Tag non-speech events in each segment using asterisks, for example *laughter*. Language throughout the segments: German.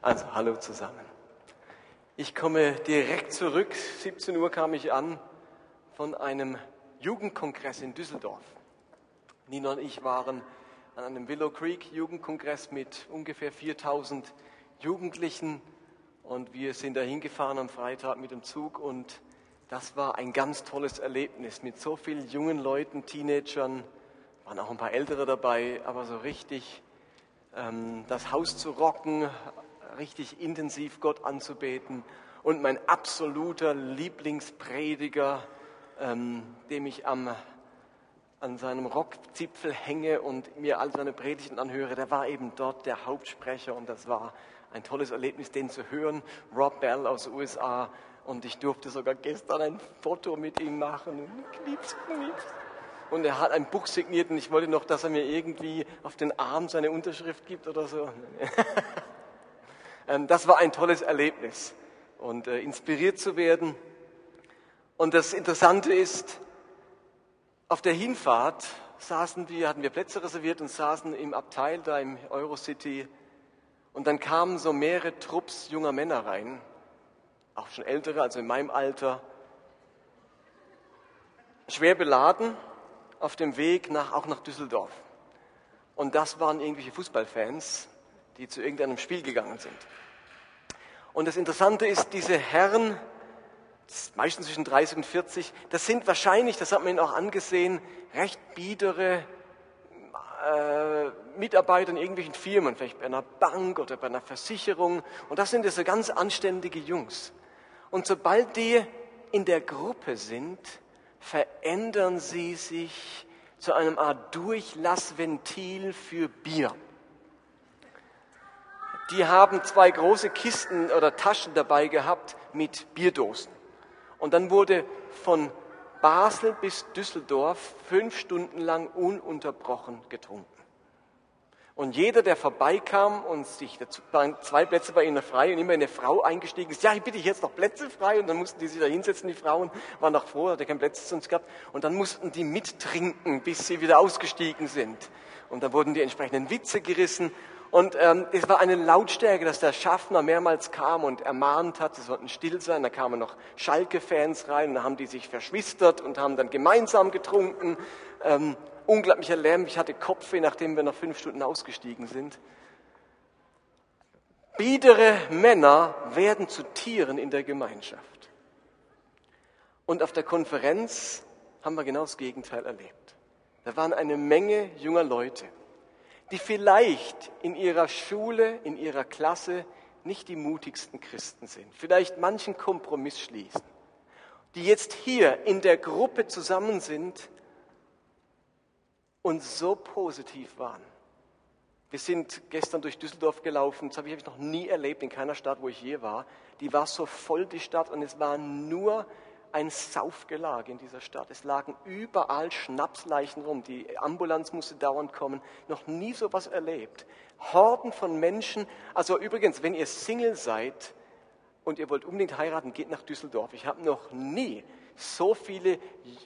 Also, hallo zusammen. Ich komme direkt zurück. 17 Uhr kam ich an von einem Jugendkongress in Düsseldorf. Nina und ich waren an einem Willow Creek Jugendkongress mit ungefähr 4000 Jugendlichen und wir sind da hingefahren am Freitag mit dem Zug und das war ein ganz tolles Erlebnis mit so vielen jungen Leuten, Teenagern, waren auch ein paar Ältere dabei, aber so richtig ähm, das Haus zu rocken, richtig intensiv Gott anzubeten. Und mein absoluter Lieblingsprediger, ähm, dem ich am, an seinem Rockzipfel hänge und mir all seine Predigten anhöre, der war eben dort der Hauptsprecher und das war ein tolles Erlebnis, den zu hören. Rob Bell aus den USA und ich durfte sogar gestern ein Foto mit ihm machen. Knieps, knieps. Und er hat ein Buch signiert und ich wollte noch, dass er mir irgendwie auf den Arm seine Unterschrift gibt oder so. Ähm, das war ein tolles Erlebnis und äh, inspiriert zu werden. Und das Interessante ist, auf der Hinfahrt saßen wir, hatten wir Plätze reserviert und saßen im Abteil da im Eurocity. Und dann kamen so mehrere Trupps junger Männer rein, auch schon ältere, also in meinem Alter, schwer beladen auf dem Weg nach, auch nach Düsseldorf. Und das waren irgendwelche Fußballfans, die zu irgendeinem Spiel gegangen sind. Und das Interessante ist, diese Herren, meistens zwischen 30 und 40, das sind wahrscheinlich, das hat man ihnen auch angesehen, recht biedere äh, Mitarbeiter in irgendwelchen Firmen, vielleicht bei einer Bank oder bei einer Versicherung. Und das sind diese ganz anständige Jungs. Und sobald die in der Gruppe sind, verändern sie sich zu einem Art Durchlassventil für Bier. Die haben zwei große Kisten oder Taschen dabei gehabt mit Bierdosen. Und dann wurde von Basel bis Düsseldorf fünf Stunden lang ununterbrochen getrunken. Und jeder, der vorbeikam und sich, waren zwei Plätze bei ihnen frei und immer eine Frau eingestiegen ist, ja, ich bitte jetzt noch Plätze frei. Und dann mussten die sich da hinsetzen, die Frauen, waren noch froh, hatte kein Plätze sonst gehabt. Und dann mussten die mittrinken, bis sie wieder ausgestiegen sind. Und dann wurden die entsprechenden Witze gerissen. Und ähm, es war eine Lautstärke, dass der Schaffner mehrmals kam und ermahnt hat, sie sollten still sein. Da kamen noch Schalke-Fans rein und dann haben die sich verschwistert und haben dann gemeinsam getrunken. Ähm, unglaublicher Lärm. Ich hatte Kopfweh, nachdem wir nach fünf Stunden ausgestiegen sind. Biedere Männer werden zu Tieren in der Gemeinschaft. Und auf der Konferenz haben wir genau das Gegenteil erlebt. Da waren eine Menge junger Leute, die vielleicht in ihrer Schule, in ihrer Klasse nicht die mutigsten Christen sind, vielleicht manchen Kompromiss schließen, die jetzt hier in der Gruppe zusammen sind und so positiv waren. Wir sind gestern durch Düsseldorf gelaufen, das habe ich noch nie erlebt in keiner Stadt, wo ich je war. Die war so voll, die Stadt, und es war nur ein Saufgelage in dieser Stadt. Es lagen überall Schnapsleichen rum. Die Ambulanz musste dauernd kommen. Noch nie so was erlebt. Horden von Menschen. Also übrigens, wenn ihr Single seid und ihr wollt unbedingt heiraten, geht nach Düsseldorf. Ich habe noch nie so viele,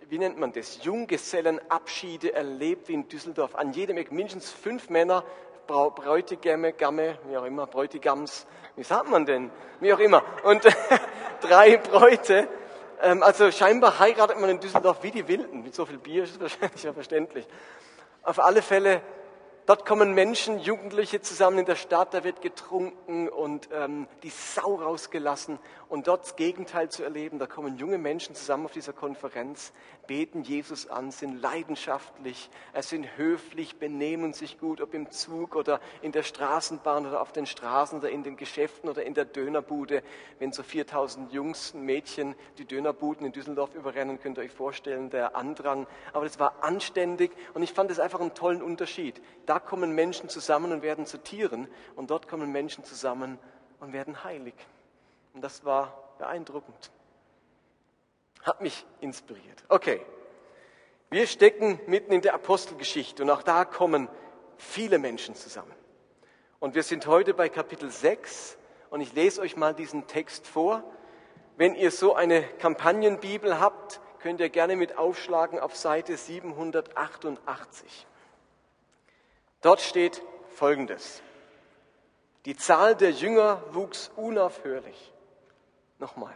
wie nennt man das, Junggesellenabschiede erlebt wie in Düsseldorf. An jedem Eck mindestens fünf Männer, Bräutigämme, Gamme, wie auch immer, Bräutigams, wie sagt man denn? Wie auch immer. Und *laughs* drei Bräute. Ähm, also scheinbar heiratet man in Düsseldorf wie die Wilden. Mit so viel Bier ist das wahrscheinlich *laughs* ja verständlich. Auf alle Fälle Dort kommen Menschen, Jugendliche zusammen in der Stadt, da wird getrunken und ähm, die Sau rausgelassen. Und dort das Gegenteil zu erleben, da kommen junge Menschen zusammen auf dieser Konferenz, beten Jesus an, sind leidenschaftlich, sind höflich, benehmen sich gut, ob im Zug oder in der Straßenbahn oder auf den Straßen oder in den Geschäften oder in der Dönerbude. Wenn so 4000 Jungs, Mädchen die Dönerbuden in Düsseldorf überrennen, könnt ihr euch vorstellen, der Andrang. Aber das war anständig und ich fand es einfach einen tollen Unterschied. Da kommen Menschen zusammen und werden zu Tieren und dort kommen Menschen zusammen und werden heilig. Und das war beeindruckend. Hat mich inspiriert. Okay, wir stecken mitten in der Apostelgeschichte und auch da kommen viele Menschen zusammen. Und wir sind heute bei Kapitel 6 und ich lese euch mal diesen Text vor. Wenn ihr so eine Kampagnenbibel habt, könnt ihr gerne mit aufschlagen auf Seite 788. Dort steht Folgendes. Die Zahl der Jünger wuchs unaufhörlich. Nochmal,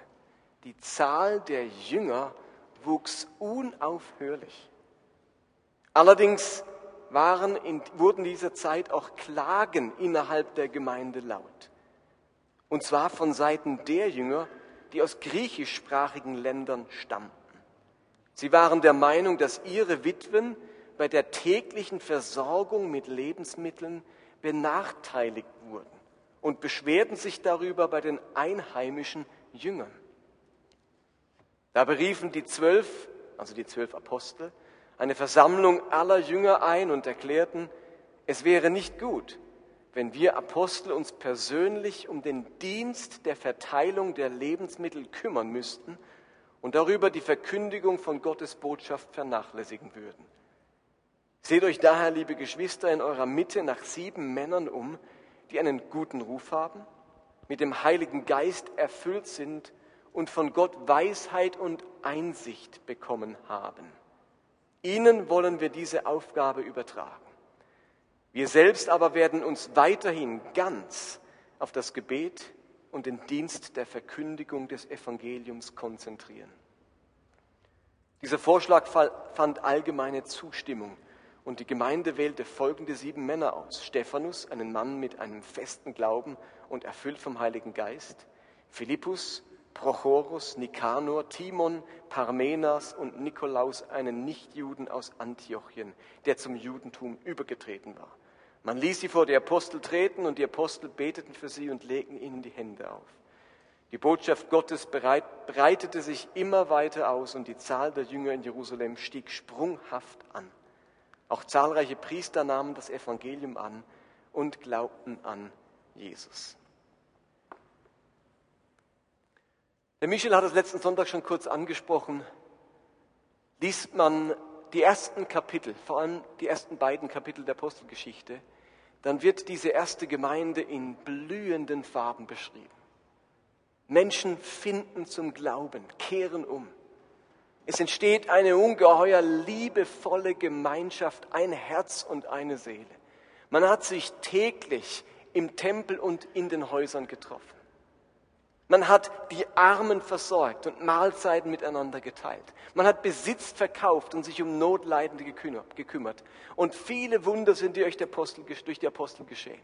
die Zahl der Jünger wuchs unaufhörlich. Allerdings waren in, wurden in dieser Zeit auch Klagen innerhalb der Gemeinde laut. Und zwar von Seiten der Jünger, die aus griechischsprachigen Ländern stammten. Sie waren der Meinung, dass ihre Witwen bei der täglichen Versorgung mit Lebensmitteln benachteiligt wurden und beschwerten sich darüber bei den einheimischen Jüngern. Da beriefen die zwölf, also die zwölf Apostel, eine Versammlung aller Jünger ein und erklärten, es wäre nicht gut, wenn wir Apostel uns persönlich um den Dienst der Verteilung der Lebensmittel kümmern müssten und darüber die Verkündigung von Gottes Botschaft vernachlässigen würden. Seht euch daher, liebe Geschwister, in eurer Mitte nach sieben Männern um, die einen guten Ruf haben, mit dem Heiligen Geist erfüllt sind und von Gott Weisheit und Einsicht bekommen haben. Ihnen wollen wir diese Aufgabe übertragen. Wir selbst aber werden uns weiterhin ganz auf das Gebet und den Dienst der Verkündigung des Evangeliums konzentrieren. Dieser Vorschlag fand allgemeine Zustimmung und die Gemeinde wählte folgende sieben Männer aus. Stephanus, einen Mann mit einem festen Glauben und erfüllt vom Heiligen Geist. Philippus, Prochorus, Nikanor, Timon, Parmenas und Nikolaus, einen Nichtjuden aus Antiochien, der zum Judentum übergetreten war. Man ließ sie vor die Apostel treten und die Apostel beteten für sie und legten ihnen die Hände auf. Die Botschaft Gottes breitete sich immer weiter aus und die Zahl der Jünger in Jerusalem stieg sprunghaft an. Auch zahlreiche Priester nahmen das Evangelium an und glaubten an Jesus. Der Michel hat es letzten Sonntag schon kurz angesprochen. Liest man die ersten Kapitel, vor allem die ersten beiden Kapitel der Apostelgeschichte, dann wird diese erste Gemeinde in blühenden Farben beschrieben. Menschen finden zum Glauben, kehren um. Es entsteht eine ungeheuer liebevolle Gemeinschaft, ein Herz und eine Seele. Man hat sich täglich im Tempel und in den Häusern getroffen. Man hat die Armen versorgt und Mahlzeiten miteinander geteilt. Man hat Besitz verkauft und sich um Notleidende gekümmert. Und viele Wunder sind durch die Apostel, durch die Apostel geschehen.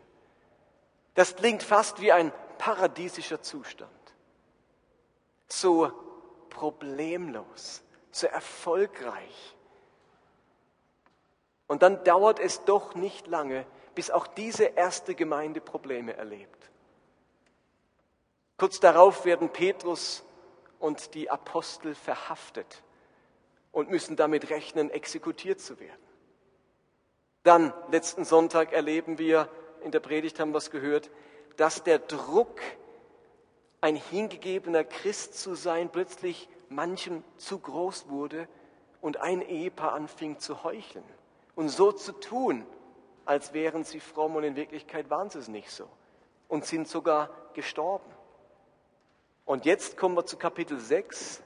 Das klingt fast wie ein paradiesischer Zustand. So problemlos, so erfolgreich. Und dann dauert es doch nicht lange, bis auch diese erste Gemeinde Probleme erlebt. Kurz darauf werden Petrus und die Apostel verhaftet und müssen damit rechnen, exekutiert zu werden. Dann, letzten Sonntag erleben wir, in der Predigt haben wir es gehört, dass der Druck, ein hingegebener Christ zu sein, plötzlich manchen zu groß wurde und ein Ehepaar anfing zu heucheln und so zu tun, als wären sie fromm und in Wirklichkeit waren sie es nicht so und sind sogar gestorben. Und jetzt kommen wir zu Kapitel 6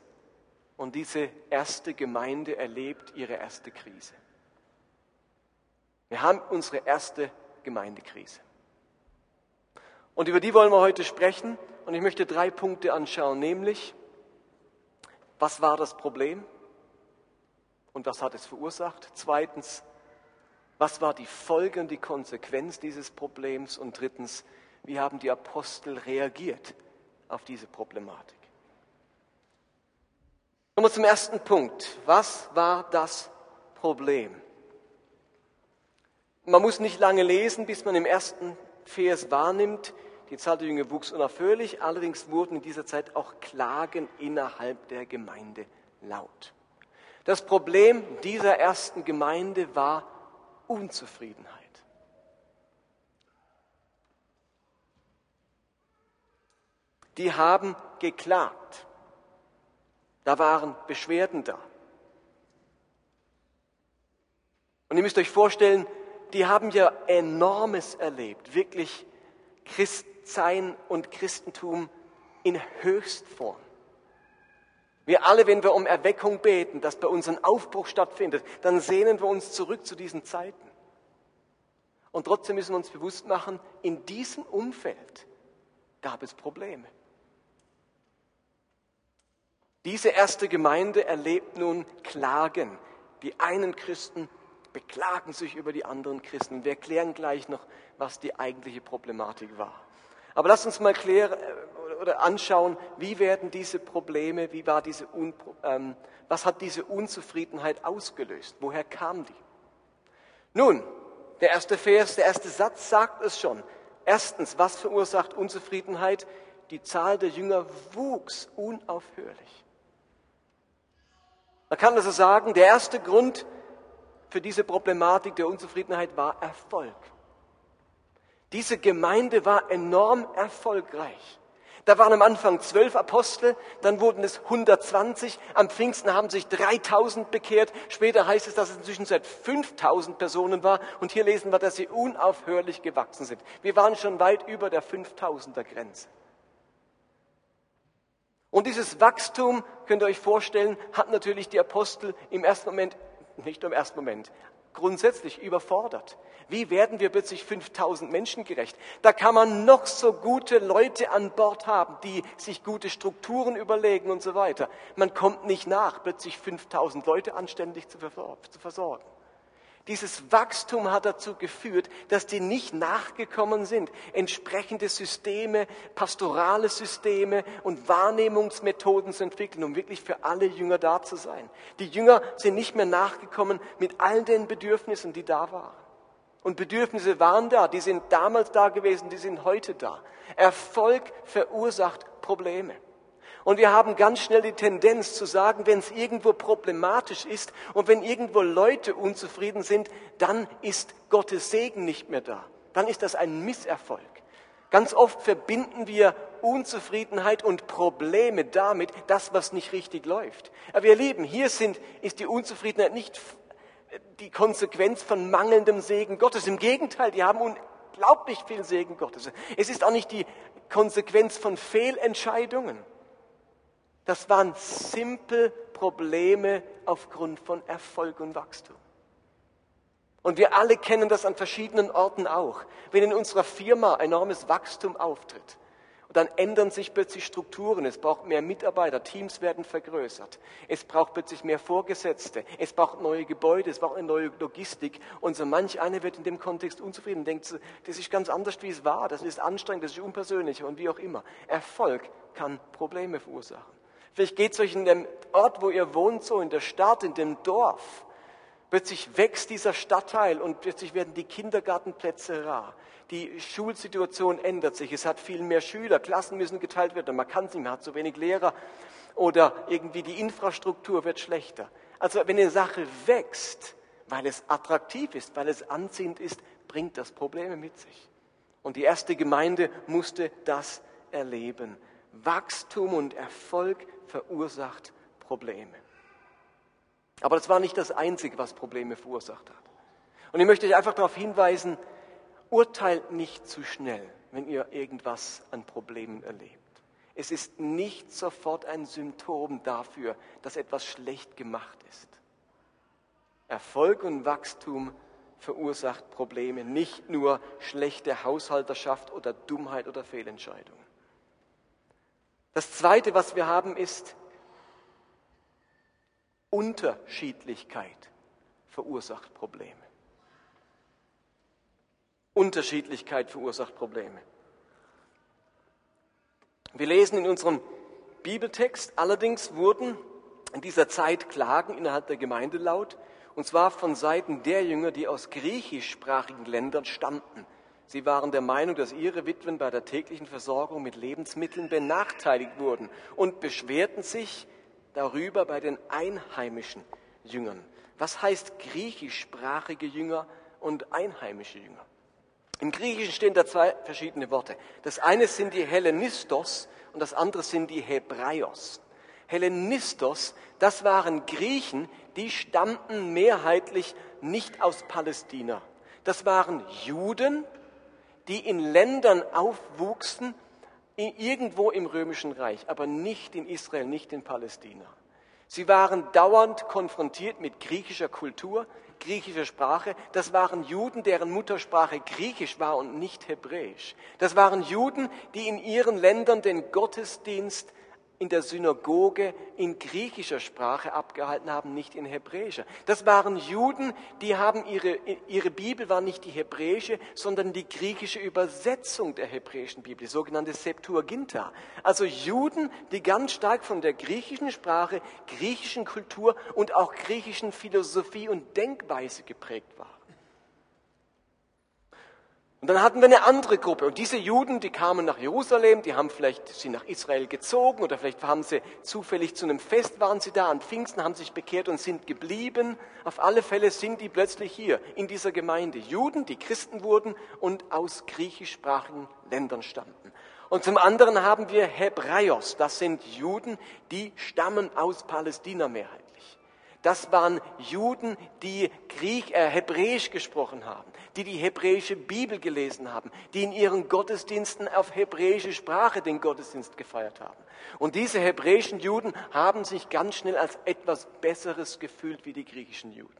und diese erste Gemeinde erlebt ihre erste Krise. Wir haben unsere erste Gemeindekrise. Und über die wollen wir heute sprechen. Und ich möchte drei Punkte anschauen, nämlich, was war das Problem und was hat es verursacht? Zweitens, was war die Folge und die Konsequenz dieses Problems? Und drittens, wie haben die Apostel reagiert auf diese Problematik. Kommen wir zum ersten Punkt. Was war das Problem? Man muss nicht lange lesen, bis man im ersten Vers wahrnimmt, die Zahl der Jünger wuchs unaufhörlich, allerdings wurden in dieser Zeit auch Klagen innerhalb der Gemeinde laut. Das Problem dieser ersten Gemeinde war Unzufriedenheit. Die haben geklagt. Da waren Beschwerden da. Und ihr müsst euch vorstellen, die haben ja enormes erlebt, wirklich Christsein und Christentum in Höchstform. Wir alle, wenn wir um Erweckung beten, dass bei uns ein Aufbruch stattfindet, dann sehnen wir uns zurück zu diesen Zeiten. Und trotzdem müssen wir uns bewusst machen, in diesem Umfeld gab es Probleme. Diese erste Gemeinde erlebt nun Klagen. Die einen Christen beklagen sich über die anderen Christen. Wir erklären gleich noch, was die eigentliche Problematik war. Aber lasst uns mal klären äh, oder anschauen, wie werden diese Probleme, wie war diese ähm, was hat diese Unzufriedenheit ausgelöst? Woher kam die? Nun, der erste Vers, der erste Satz sagt es schon. Erstens, was verursacht Unzufriedenheit? Die Zahl der Jünger wuchs unaufhörlich. Man kann also sagen, der erste Grund für diese Problematik der Unzufriedenheit war Erfolg. Diese Gemeinde war enorm erfolgreich. Da waren am Anfang zwölf Apostel, dann wurden es 120, am Pfingsten haben sich 3000 bekehrt, später heißt es, dass es inzwischen seit 5000 Personen war und hier lesen wir, dass sie unaufhörlich gewachsen sind. Wir waren schon weit über der 5000er Grenze. Und dieses Wachstum, könnt ihr euch vorstellen, hat natürlich die Apostel im ersten Moment, nicht im ersten Moment, grundsätzlich überfordert. Wie werden wir plötzlich 5000 Menschen gerecht? Da kann man noch so gute Leute an Bord haben, die sich gute Strukturen überlegen und so weiter. Man kommt nicht nach, plötzlich 5000 Leute anständig zu versorgen. Dieses Wachstum hat dazu geführt, dass die nicht nachgekommen sind, entsprechende Systeme, pastorale Systeme und Wahrnehmungsmethoden zu entwickeln, um wirklich für alle Jünger da zu sein. Die Jünger sind nicht mehr nachgekommen mit all den Bedürfnissen, die da waren. Und Bedürfnisse waren da, die sind damals da gewesen, die sind heute da. Erfolg verursacht Probleme. Und wir haben ganz schnell die Tendenz zu sagen, wenn es irgendwo problematisch ist und wenn irgendwo Leute unzufrieden sind, dann ist Gottes Segen nicht mehr da. Dann ist das ein Misserfolg. Ganz oft verbinden wir Unzufriedenheit und Probleme damit, das, was nicht richtig läuft. Aber wir erleben, hier sind, ist die Unzufriedenheit nicht die Konsequenz von mangelndem Segen Gottes. Im Gegenteil, die haben unglaublich viel Segen Gottes. Es ist auch nicht die Konsequenz von Fehlentscheidungen. Das waren simpel Probleme aufgrund von Erfolg und Wachstum. Und wir alle kennen das an verschiedenen Orten auch. Wenn in unserer Firma enormes Wachstum auftritt, dann ändern sich plötzlich Strukturen. Es braucht mehr Mitarbeiter, Teams werden vergrößert. Es braucht plötzlich mehr Vorgesetzte. Es braucht neue Gebäude, es braucht eine neue Logistik. Und so manch einer wird in dem Kontext unzufrieden, denkt, das ist ganz anders, wie es war. Das ist anstrengend, das ist unpersönlich und wie auch immer. Erfolg kann Probleme verursachen. Vielleicht geht es euch in dem Ort, wo ihr wohnt, so in der Stadt, in dem Dorf. Plötzlich wächst dieser Stadtteil und plötzlich werden die Kindergartenplätze rar. Die Schulsituation ändert sich. Es hat viel mehr Schüler, Klassen müssen geteilt werden, man kann es nicht, man hat zu wenig Lehrer oder irgendwie die Infrastruktur wird schlechter. Also wenn eine Sache wächst, weil es attraktiv ist, weil es anziehend ist, bringt das Probleme mit sich. Und die erste Gemeinde musste das erleben. Wachstum und Erfolg verursacht Probleme. Aber das war nicht das Einzige, was Probleme verursacht hat. Und ich möchte euch einfach darauf hinweisen, urteilt nicht zu schnell, wenn ihr irgendwas an Problemen erlebt. Es ist nicht sofort ein Symptom dafür, dass etwas schlecht gemacht ist. Erfolg und Wachstum verursacht Probleme, nicht nur schlechte Haushalterschaft oder Dummheit oder Fehlentscheidungen. Das Zweite, was wir haben, ist Unterschiedlichkeit verursacht Probleme. Unterschiedlichkeit verursacht Probleme. Wir lesen in unserem Bibeltext, allerdings wurden in dieser Zeit Klagen innerhalb der Gemeinde laut, und zwar von Seiten der Jünger, die aus griechischsprachigen Ländern stammten. Sie waren der Meinung, dass ihre Witwen bei der täglichen Versorgung mit Lebensmitteln benachteiligt wurden und beschwerten sich darüber bei den einheimischen Jüngern. Was heißt griechischsprachige Jünger und einheimische Jünger? Im Griechischen stehen da zwei verschiedene Worte. Das eine sind die Hellenistos und das andere sind die Hebraios. Hellenistos, das waren Griechen, die stammten mehrheitlich nicht aus Palästina. Das waren Juden, die in Ländern aufwuchsen, irgendwo im römischen Reich, aber nicht in Israel, nicht in Palästina. Sie waren dauernd konfrontiert mit griechischer Kultur, griechischer Sprache. Das waren Juden, deren Muttersprache griechisch war und nicht hebräisch. Das waren Juden, die in ihren Ländern den Gottesdienst in der Synagoge in griechischer Sprache abgehalten haben, nicht in hebräischer. Das waren Juden, die haben ihre, ihre Bibel war nicht die hebräische, sondern die griechische Übersetzung der hebräischen Bibel, die sogenannte Septuaginta. Also Juden, die ganz stark von der griechischen Sprache, griechischen Kultur und auch griechischen Philosophie und Denkweise geprägt waren. Und dann hatten wir eine andere Gruppe. Und diese Juden, die kamen nach Jerusalem, die haben vielleicht, sind nach Israel gezogen oder vielleicht haben sie zufällig zu einem Fest waren sie da an Pfingsten, haben sich bekehrt und sind geblieben. Auf alle Fälle sind die plötzlich hier in dieser Gemeinde. Juden, die Christen wurden und aus griechischsprachigen Ländern stammten. Und zum anderen haben wir Hebraios. Das sind Juden, die stammen aus Palästina mehrheitlich. Das waren Juden, die Griech, äh, Hebräisch gesprochen haben, die die hebräische Bibel gelesen haben, die in ihren Gottesdiensten auf hebräische Sprache den Gottesdienst gefeiert haben. Und diese hebräischen Juden haben sich ganz schnell als etwas Besseres gefühlt wie die griechischen Juden.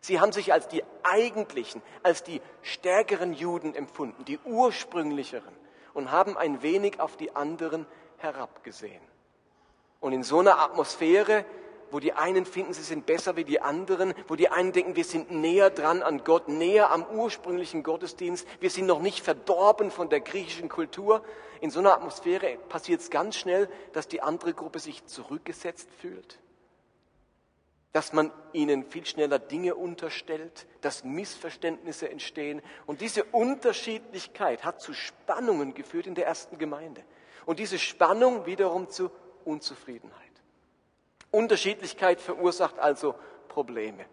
Sie haben sich als die eigentlichen, als die stärkeren Juden empfunden, die ursprünglicheren und haben ein wenig auf die anderen herabgesehen. Und in so einer Atmosphäre wo die einen finden, sie sind besser wie die anderen, wo die einen denken, wir sind näher dran an Gott, näher am ursprünglichen Gottesdienst, wir sind noch nicht verdorben von der griechischen Kultur. In so einer Atmosphäre passiert es ganz schnell, dass die andere Gruppe sich zurückgesetzt fühlt, dass man ihnen viel schneller Dinge unterstellt, dass Missverständnisse entstehen. Und diese Unterschiedlichkeit hat zu Spannungen geführt in der ersten Gemeinde. Und diese Spannung wiederum zu Unzufriedenheit. Unterschiedlichkeit verursacht also Probleme.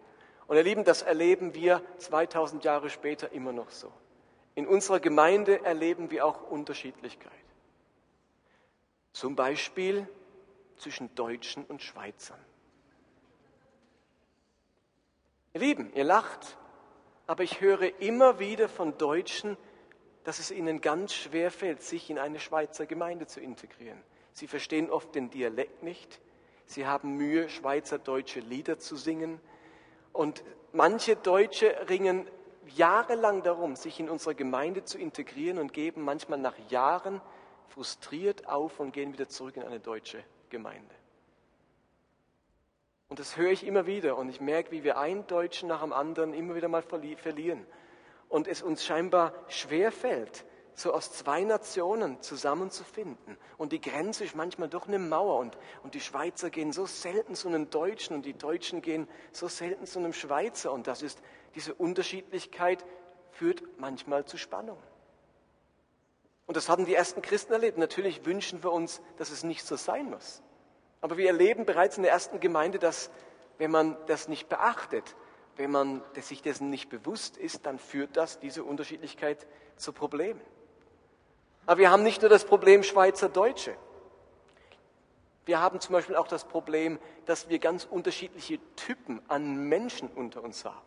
Und ihr Lieben, das erleben wir 2000 Jahre später immer noch so. In unserer Gemeinde erleben wir auch Unterschiedlichkeit. Zum Beispiel zwischen Deutschen und Schweizern. Ihr Lieben, ihr lacht, aber ich höre immer wieder von Deutschen, dass es ihnen ganz schwer fällt, sich in eine Schweizer Gemeinde zu integrieren. Sie verstehen oft den Dialekt nicht, Sie haben Mühe, schweizerdeutsche Lieder zu singen. Und manche Deutsche ringen jahrelang darum, sich in unsere Gemeinde zu integrieren und geben manchmal nach Jahren frustriert auf und gehen wieder zurück in eine deutsche Gemeinde. Und das höre ich immer wieder und ich merke, wie wir einen Deutschen nach dem anderen immer wieder mal verlieren und es uns scheinbar schwer fällt, so aus zwei Nationen zusammenzufinden. Und die Grenze ist manchmal doch eine Mauer. Und, und die Schweizer gehen so selten zu einem Deutschen und die Deutschen gehen so selten zu einem Schweizer. Und das ist, diese Unterschiedlichkeit führt manchmal zu Spannungen. Und das haben die ersten Christen erlebt. Natürlich wünschen wir uns, dass es nicht so sein muss. Aber wir erleben bereits in der ersten Gemeinde, dass wenn man das nicht beachtet, wenn man sich dessen nicht bewusst ist, dann führt das, diese Unterschiedlichkeit, zu Problemen. Aber wir haben nicht nur das Problem Schweizer-Deutsche. Wir haben zum Beispiel auch das Problem, dass wir ganz unterschiedliche Typen an Menschen unter uns haben.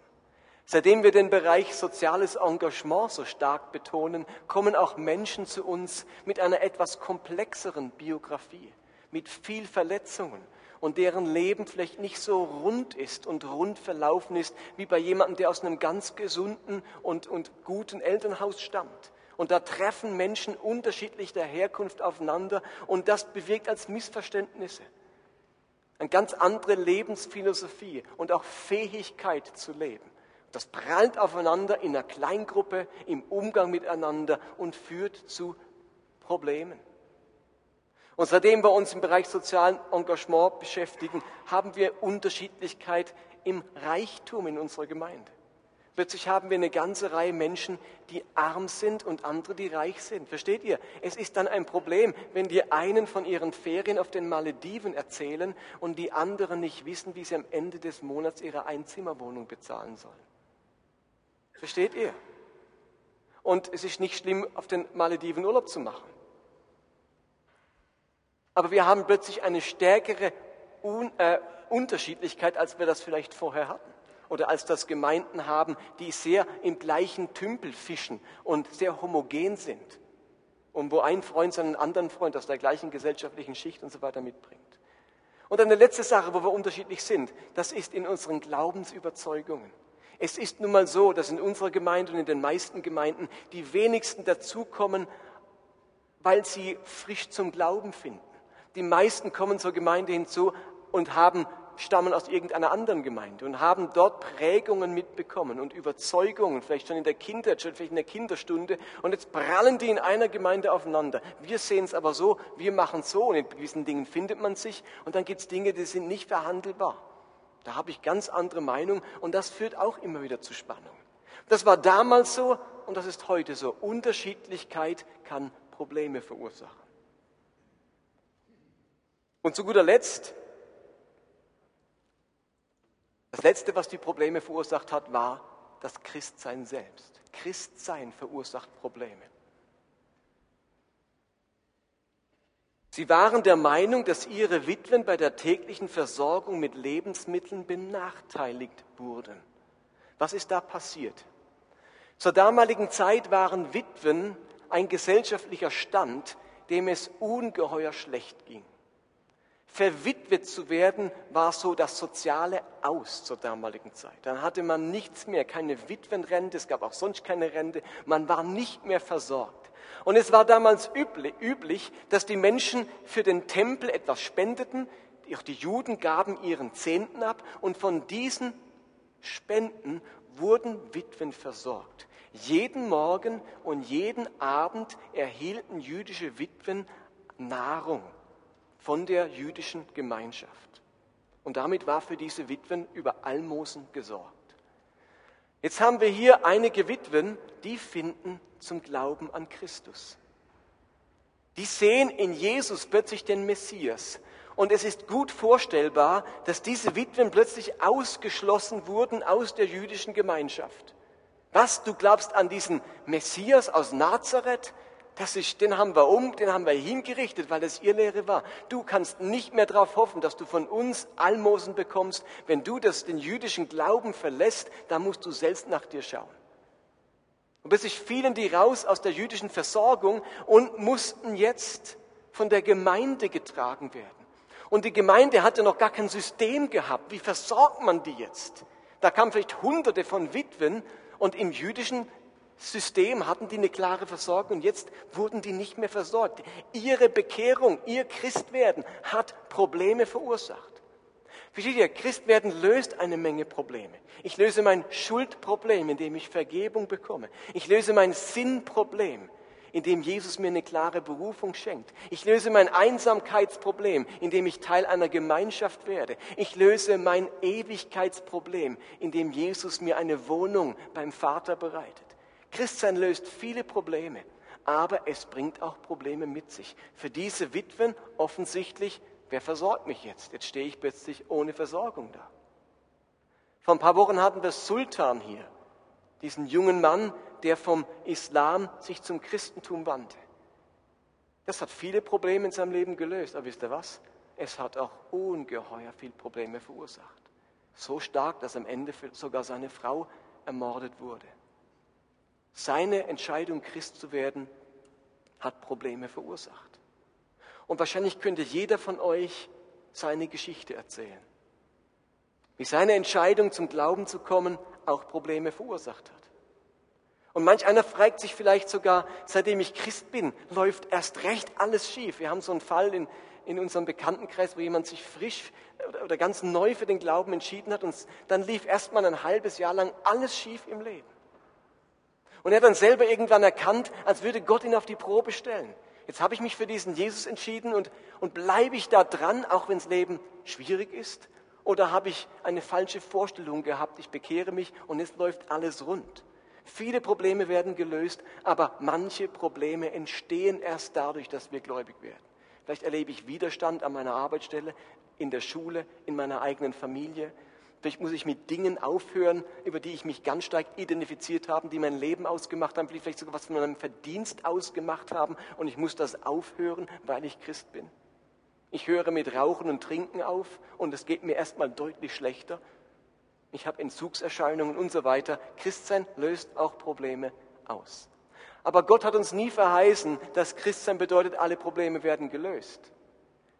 Seitdem wir den Bereich soziales Engagement so stark betonen, kommen auch Menschen zu uns mit einer etwas komplexeren Biografie, mit viel Verletzungen und deren Leben vielleicht nicht so rund ist und rund verlaufen ist wie bei jemandem, der aus einem ganz gesunden und, und guten Elternhaus stammt. Und da treffen Menschen unterschiedlicher Herkunft aufeinander und das bewirkt als Missverständnisse. Eine ganz andere Lebensphilosophie und auch Fähigkeit zu leben. Das prallt aufeinander in einer Kleingruppe, im Umgang miteinander und führt zu Problemen. Und seitdem wir uns im Bereich sozialen Engagement beschäftigen, haben wir Unterschiedlichkeit im Reichtum in unserer Gemeinde. Plötzlich haben wir eine ganze Reihe Menschen, die arm sind und andere, die reich sind. Versteht ihr? Es ist dann ein Problem, wenn die einen von ihren Ferien auf den Malediven erzählen und die anderen nicht wissen, wie sie am Ende des Monats ihre Einzimmerwohnung bezahlen sollen. Versteht ihr? Und es ist nicht schlimm, auf den Malediven Urlaub zu machen. Aber wir haben plötzlich eine stärkere Un äh, Unterschiedlichkeit, als wir das vielleicht vorher hatten oder als das Gemeinden haben, die sehr im gleichen Tümpel fischen und sehr homogen sind. Und wo ein Freund seinen anderen Freund aus der gleichen gesellschaftlichen Schicht und so weiter mitbringt. Und eine letzte Sache, wo wir unterschiedlich sind, das ist in unseren Glaubensüberzeugungen. Es ist nun mal so, dass in unserer Gemeinde und in den meisten Gemeinden die wenigsten dazukommen, weil sie frisch zum Glauben finden. Die meisten kommen zur Gemeinde hinzu und haben stammen aus irgendeiner anderen Gemeinde und haben dort Prägungen mitbekommen und Überzeugungen, vielleicht schon in der Kindheit, schon vielleicht in der Kinderstunde. Und jetzt prallen die in einer Gemeinde aufeinander. Wir sehen es aber so, wir machen es so und in gewissen Dingen findet man sich und dann gibt es Dinge, die sind nicht verhandelbar. Da habe ich ganz andere Meinung und das führt auch immer wieder zu Spannung. Das war damals so und das ist heute so. Unterschiedlichkeit kann Probleme verursachen. Und zu guter Letzt, das Letzte, was die Probleme verursacht hat, war das Christsein selbst. Christsein verursacht Probleme. Sie waren der Meinung, dass ihre Witwen bei der täglichen Versorgung mit Lebensmitteln benachteiligt wurden. Was ist da passiert? Zur damaligen Zeit waren Witwen ein gesellschaftlicher Stand, dem es ungeheuer schlecht ging. Verwitwet zu werden war so das soziale Aus zur damaligen Zeit. Dann hatte man nichts mehr, keine Witwenrente, es gab auch sonst keine Rente, man war nicht mehr versorgt. Und es war damals üblich, dass die Menschen für den Tempel etwas spendeten, auch die Juden gaben ihren Zehnten ab und von diesen Spenden wurden Witwen versorgt. Jeden Morgen und jeden Abend erhielten jüdische Witwen Nahrung von der jüdischen Gemeinschaft. Und damit war für diese Witwen über Almosen gesorgt. Jetzt haben wir hier einige Witwen, die finden zum Glauben an Christus. Die sehen in Jesus plötzlich den Messias. Und es ist gut vorstellbar, dass diese Witwen plötzlich ausgeschlossen wurden aus der jüdischen Gemeinschaft. Was, du glaubst an diesen Messias aus Nazareth? Das ist, den haben wir um, den haben wir hingerichtet, weil es ihr Lehre war. Du kannst nicht mehr darauf hoffen, dass du von uns Almosen bekommst. Wenn du das, den jüdischen Glauben verlässt, dann musst du selbst nach dir schauen. Und plötzlich fielen die raus aus der jüdischen Versorgung und mussten jetzt von der Gemeinde getragen werden. Und die Gemeinde hatte noch gar kein System gehabt. Wie versorgt man die jetzt? Da kamen vielleicht hunderte von Witwen und im jüdischen System hatten die eine klare Versorgung und jetzt wurden die nicht mehr versorgt. Ihre Bekehrung, ihr Christwerden hat Probleme verursacht. Versteht ihr, Christwerden löst eine Menge Probleme. Ich löse mein Schuldproblem, indem ich Vergebung bekomme. Ich löse mein Sinnproblem, indem Jesus mir eine klare Berufung schenkt. Ich löse mein Einsamkeitsproblem, indem ich Teil einer Gemeinschaft werde. Ich löse mein Ewigkeitsproblem, indem Jesus mir eine Wohnung beim Vater bereitet. Christsein löst viele Probleme, aber es bringt auch Probleme mit sich. Für diese Witwen offensichtlich, wer versorgt mich jetzt? Jetzt stehe ich plötzlich ohne Versorgung da. Vor ein paar Wochen hatten wir Sultan hier, diesen jungen Mann, der vom Islam sich zum Christentum wandte. Das hat viele Probleme in seinem Leben gelöst, aber wisst ihr was? Es hat auch ungeheuer viele Probleme verursacht. So stark, dass am Ende sogar seine Frau ermordet wurde. Seine Entscheidung, Christ zu werden, hat Probleme verursacht. Und wahrscheinlich könnte jeder von euch seine Geschichte erzählen. Wie seine Entscheidung zum Glauben zu kommen auch Probleme verursacht hat. Und manch einer fragt sich vielleicht sogar, seitdem ich Christ bin, läuft erst recht alles schief. Wir haben so einen Fall in, in unserem Bekanntenkreis, wo jemand sich frisch oder, oder ganz neu für den Glauben entschieden hat und dann lief erst mal ein halbes Jahr lang alles schief im Leben. Und er hat dann selber irgendwann erkannt, als würde Gott ihn auf die Probe stellen. Jetzt habe ich mich für diesen Jesus entschieden und, und bleibe ich da dran, auch wenn das Leben schwierig ist? Oder habe ich eine falsche Vorstellung gehabt, ich bekehre mich und es läuft alles rund? Viele Probleme werden gelöst, aber manche Probleme entstehen erst dadurch, dass wir gläubig werden. Vielleicht erlebe ich Widerstand an meiner Arbeitsstelle, in der Schule, in meiner eigenen Familie. Vielleicht muss ich mit Dingen aufhören, über die ich mich ganz stark identifiziert habe, die mein Leben ausgemacht haben, vielleicht sogar was von meinem Verdienst ausgemacht haben und ich muss das aufhören, weil ich Christ bin. Ich höre mit Rauchen und Trinken auf und es geht mir erstmal deutlich schlechter. Ich habe Entzugserscheinungen und so weiter. Christsein löst auch Probleme aus. Aber Gott hat uns nie verheißen, dass Christsein bedeutet, alle Probleme werden gelöst.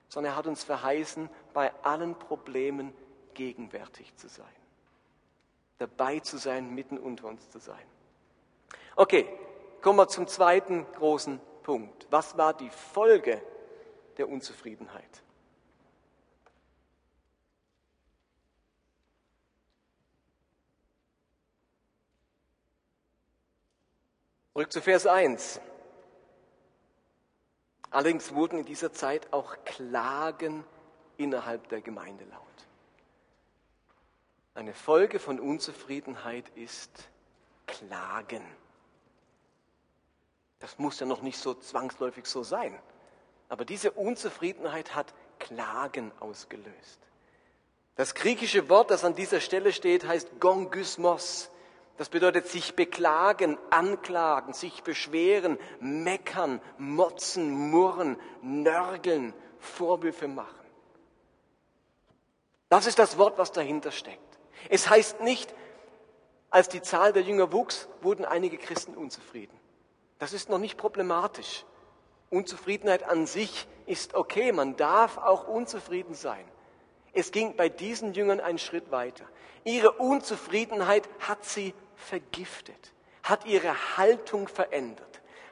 sondern er hat uns verheißen, bei allen Problemen gegenwärtig zu sein. Dabei zu sein, mitten unter uns zu sein. Okay, kommen wir zum zweiten großen Punkt. Was war die Folge der Unzufriedenheit? Zurück zu Vers 1. Allerdings wurden in dieser Zeit auch Klagen innerhalb der Gemeinde laut. Eine Folge von Unzufriedenheit ist Klagen. Das muss ja noch nicht so zwangsläufig so sein. Aber diese Unzufriedenheit hat Klagen ausgelöst. Das griechische Wort, das an dieser Stelle steht, heißt Gongysmos. Das bedeutet sich beklagen, anklagen, sich beschweren, meckern, motzen, murren, nörgeln, Vorwürfe machen. Das ist das Wort, was dahinter steckt. Es heißt nicht, als die Zahl der Jünger wuchs, wurden einige Christen unzufrieden. Das ist noch nicht problematisch. Unzufriedenheit an sich ist okay, man darf auch unzufrieden sein. Es ging bei diesen Jüngern einen Schritt weiter. Ihre Unzufriedenheit hat sie vergiftet, hat ihre Haltung verändert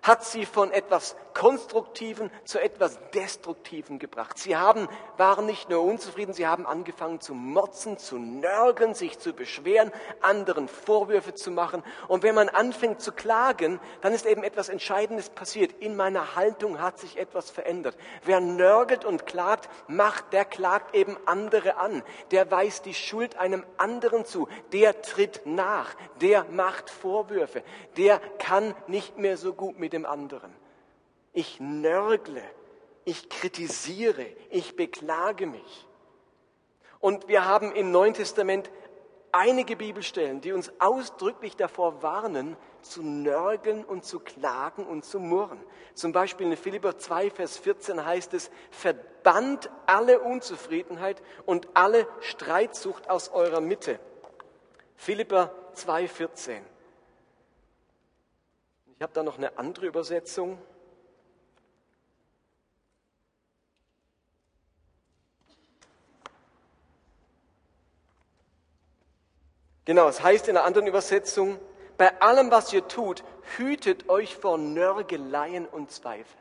hat sie von etwas Konstruktiven zu etwas Destruktiven gebracht. Sie haben, waren nicht nur unzufrieden, sie haben angefangen zu motzen, zu nörgeln, sich zu beschweren, anderen Vorwürfe zu machen. Und wenn man anfängt zu klagen, dann ist eben etwas Entscheidendes passiert. In meiner Haltung hat sich etwas verändert. Wer nörgelt und klagt, macht, der klagt eben andere an. Der weist die Schuld einem anderen zu. Der tritt nach. Der macht Vorwürfe. Der kann nicht mehr so gut mit dem anderen. Ich nörgle, ich kritisiere, ich beklage mich. Und wir haben im Neuen Testament einige Bibelstellen, die uns ausdrücklich davor warnen, zu nörgeln und zu klagen und zu murren. Zum Beispiel in Philipper 2, Vers 14 heißt es, verbannt alle Unzufriedenheit und alle Streitsucht aus eurer Mitte. Philipper 2, 14. Ich habe da noch eine andere Übersetzung. Genau, es heißt in einer anderen Übersetzung, bei allem, was ihr tut, hütet euch vor Nörgeleien und Zweifel.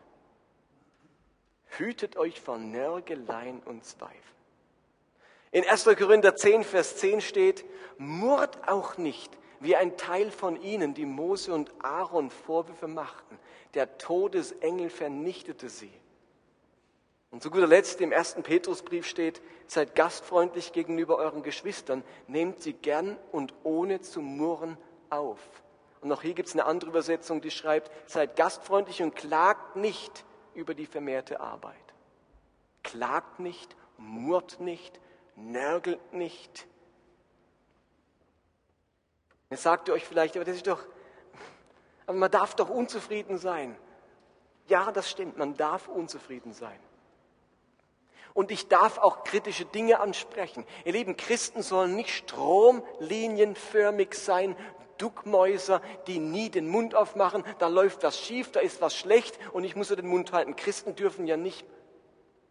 Hütet euch vor Nörgeleien und Zweifel. In 1. Korinther 10, Vers 10 steht, murrt auch nicht, wie ein Teil von ihnen, die Mose und Aaron Vorwürfe machten. Der Todesengel vernichtete sie. Und zu guter Letzt im ersten Petrusbrief steht, seid gastfreundlich gegenüber euren Geschwistern, nehmt sie gern und ohne zu murren auf. Und auch hier gibt es eine andere Übersetzung, die schreibt, seid gastfreundlich und klagt nicht über die vermehrte Arbeit. Klagt nicht, murrt nicht, nörgelt nicht, Jetzt sagt ihr euch vielleicht, aber das ist doch, aber man darf doch unzufrieden sein. Ja, das stimmt, man darf unzufrieden sein. Und ich darf auch kritische Dinge ansprechen. Ihr lieben Christen sollen nicht stromlinienförmig sein, Duckmäuser, die nie den Mund aufmachen, da läuft was schief, da ist was schlecht und ich muss so den Mund halten. Christen dürfen ja nicht,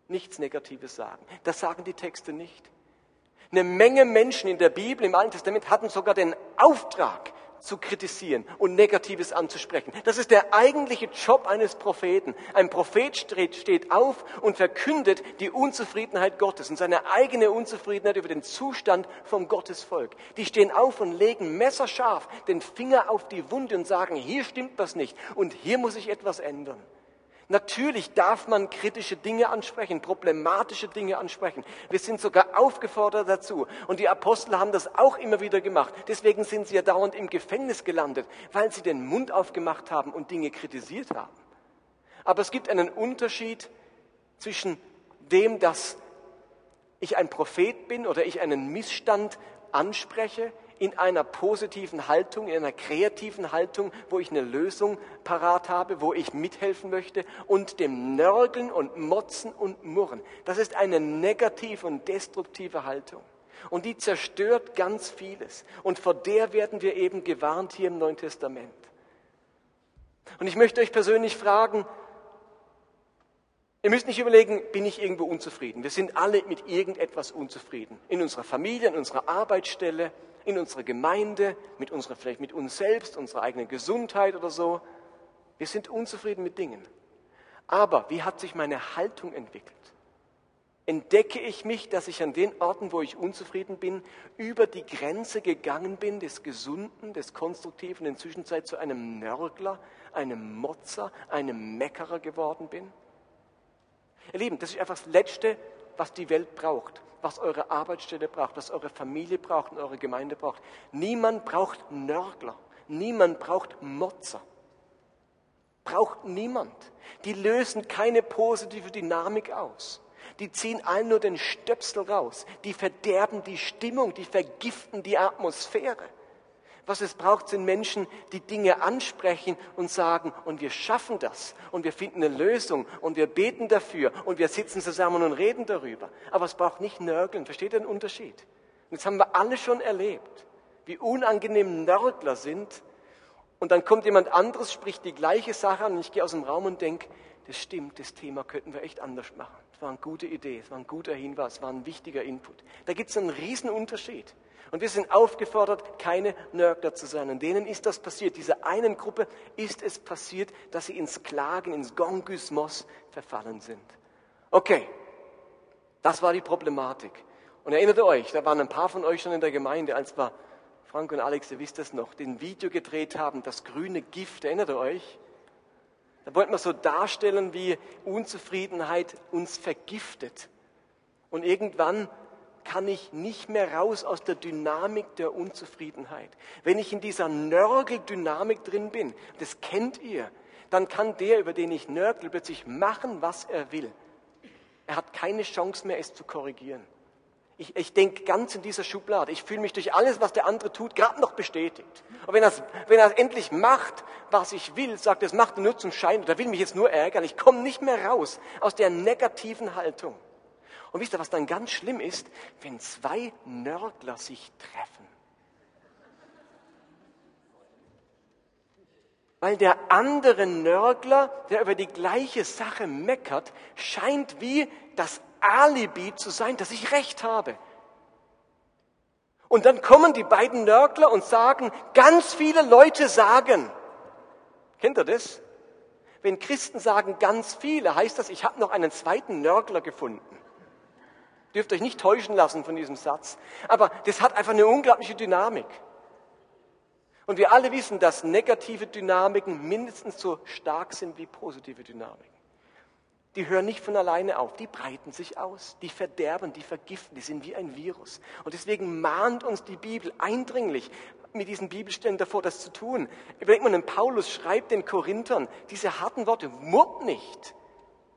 nichts Negatives sagen. Das sagen die Texte nicht. Eine Menge Menschen in der Bibel, im Alten Testament, hatten sogar den Auftrag zu kritisieren und Negatives anzusprechen. Das ist der eigentliche Job eines Propheten. Ein Prophet steht auf und verkündet die Unzufriedenheit Gottes und seine eigene Unzufriedenheit über den Zustand vom Gottesvolk. Die stehen auf und legen messerscharf den Finger auf die Wunde und sagen, hier stimmt was nicht und hier muss sich etwas ändern. Natürlich darf man kritische Dinge ansprechen, problematische Dinge ansprechen. Wir sind sogar aufgefordert dazu. Und die Apostel haben das auch immer wieder gemacht. Deswegen sind sie ja dauernd im Gefängnis gelandet, weil sie den Mund aufgemacht haben und Dinge kritisiert haben. Aber es gibt einen Unterschied zwischen dem, dass ich ein Prophet bin oder ich einen Missstand anspreche in einer positiven Haltung, in einer kreativen Haltung, wo ich eine Lösung parat habe, wo ich mithelfen möchte und dem Nörgeln und Motzen und Murren. Das ist eine negative und destruktive Haltung. Und die zerstört ganz vieles. Und vor der werden wir eben gewarnt hier im Neuen Testament. Und ich möchte euch persönlich fragen, Ihr müsst nicht überlegen, bin ich irgendwo unzufrieden? Wir sind alle mit irgendetwas unzufrieden. In unserer Familie, in unserer Arbeitsstelle, in unserer Gemeinde, mit unserer, vielleicht mit uns selbst, unserer eigenen Gesundheit oder so. Wir sind unzufrieden mit Dingen. Aber wie hat sich meine Haltung entwickelt? Entdecke ich mich, dass ich an den Orten, wo ich unzufrieden bin, über die Grenze gegangen bin des Gesunden, des Konstruktiven, in Zwischenzeit zu einem Nörgler, einem Motzer, einem Meckerer geworden bin? Ihr Lieben, das ist einfach das Letzte, was die Welt braucht, was eure Arbeitsstelle braucht, was eure Familie braucht und eure Gemeinde braucht. Niemand braucht Nörgler, niemand braucht Motzer. Braucht niemand. Die lösen keine positive Dynamik aus. Die ziehen allen nur den Stöpsel raus. Die verderben die Stimmung, die vergiften die Atmosphäre. Was es braucht, sind Menschen, die Dinge ansprechen und sagen, und wir schaffen das, und wir finden eine Lösung, und wir beten dafür, und wir sitzen zusammen und reden darüber. Aber es braucht nicht Nörgeln. Versteht ihr den Unterschied? Und jetzt haben wir alle schon erlebt, wie unangenehm Nörgler sind. Und dann kommt jemand anderes, spricht die gleiche Sache an, und ich gehe aus dem Raum und denke, das stimmt, das Thema könnten wir echt anders machen. Es war eine gute Idee, es war ein guter Hinweis, es war ein wichtiger Input. Da gibt es einen riesen Unterschied. Und wir sind aufgefordert, keine Nörgler zu sein. Und denen ist das passiert. Dieser einen Gruppe ist es passiert, dass sie ins Klagen, ins Gongysmos verfallen sind. Okay, das war die Problematik. Und erinnert euch, da waren ein paar von euch schon in der Gemeinde, als wir, Frank und Alex, ihr wisst das noch, den Video gedreht haben, das grüne Gift, erinnert ihr euch? Da wollten wir so darstellen, wie Unzufriedenheit uns vergiftet. Und irgendwann kann ich nicht mehr raus aus der Dynamik der Unzufriedenheit. Wenn ich in dieser Nörgeldynamik drin bin, das kennt ihr, dann kann der, über den ich nörgel, plötzlich machen, was er will. Er hat keine Chance mehr, es zu korrigieren. Ich, ich denke ganz in dieser Schublade. Ich fühle mich durch alles, was der andere tut, gerade noch bestätigt. Und wenn er, wenn endlich macht, was ich will, sagt er, es macht nur zum Schein oder will mich jetzt nur ärgern. Ich komme nicht mehr raus aus der negativen Haltung. Und wisst ihr, was dann ganz schlimm ist? Wenn zwei Nörgler sich treffen. Weil der andere Nörgler, der über die gleiche Sache meckert, scheint wie das Alibi zu sein, dass ich recht habe. Und dann kommen die beiden Nörgler und sagen, ganz viele Leute sagen, kennt ihr das? Wenn Christen sagen ganz viele, heißt das, ich habe noch einen zweiten Nörgler gefunden. Dürft euch nicht täuschen lassen von diesem Satz. Aber das hat einfach eine unglaubliche Dynamik. Und wir alle wissen, dass negative Dynamiken mindestens so stark sind wie positive Dynamiken die hören nicht von alleine auf, die breiten sich aus, die verderben, die vergiften, die sind wie ein Virus. Und deswegen mahnt uns die Bibel eindringlich mit diesen Bibelstellen davor, das zu tun. Überlegt man, Paulus schreibt den Korinthern diese harten Worte, murrt nicht.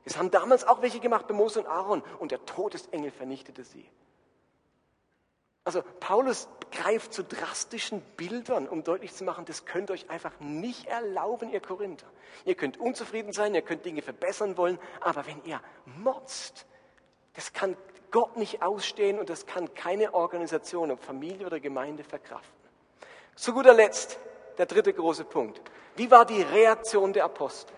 Das haben damals auch welche gemacht bei Mose und Aaron und der Todesengel vernichtete sie. Also Paulus greift zu drastischen Bildern, um deutlich zu machen, das könnt ihr euch einfach nicht erlauben, ihr Korinther. Ihr könnt unzufrieden sein, ihr könnt Dinge verbessern wollen, aber wenn ihr motzt, das kann Gott nicht ausstehen und das kann keine Organisation, ob Familie oder Gemeinde verkraften. Zu guter Letzt, der dritte große Punkt. Wie war die Reaktion der Apostel?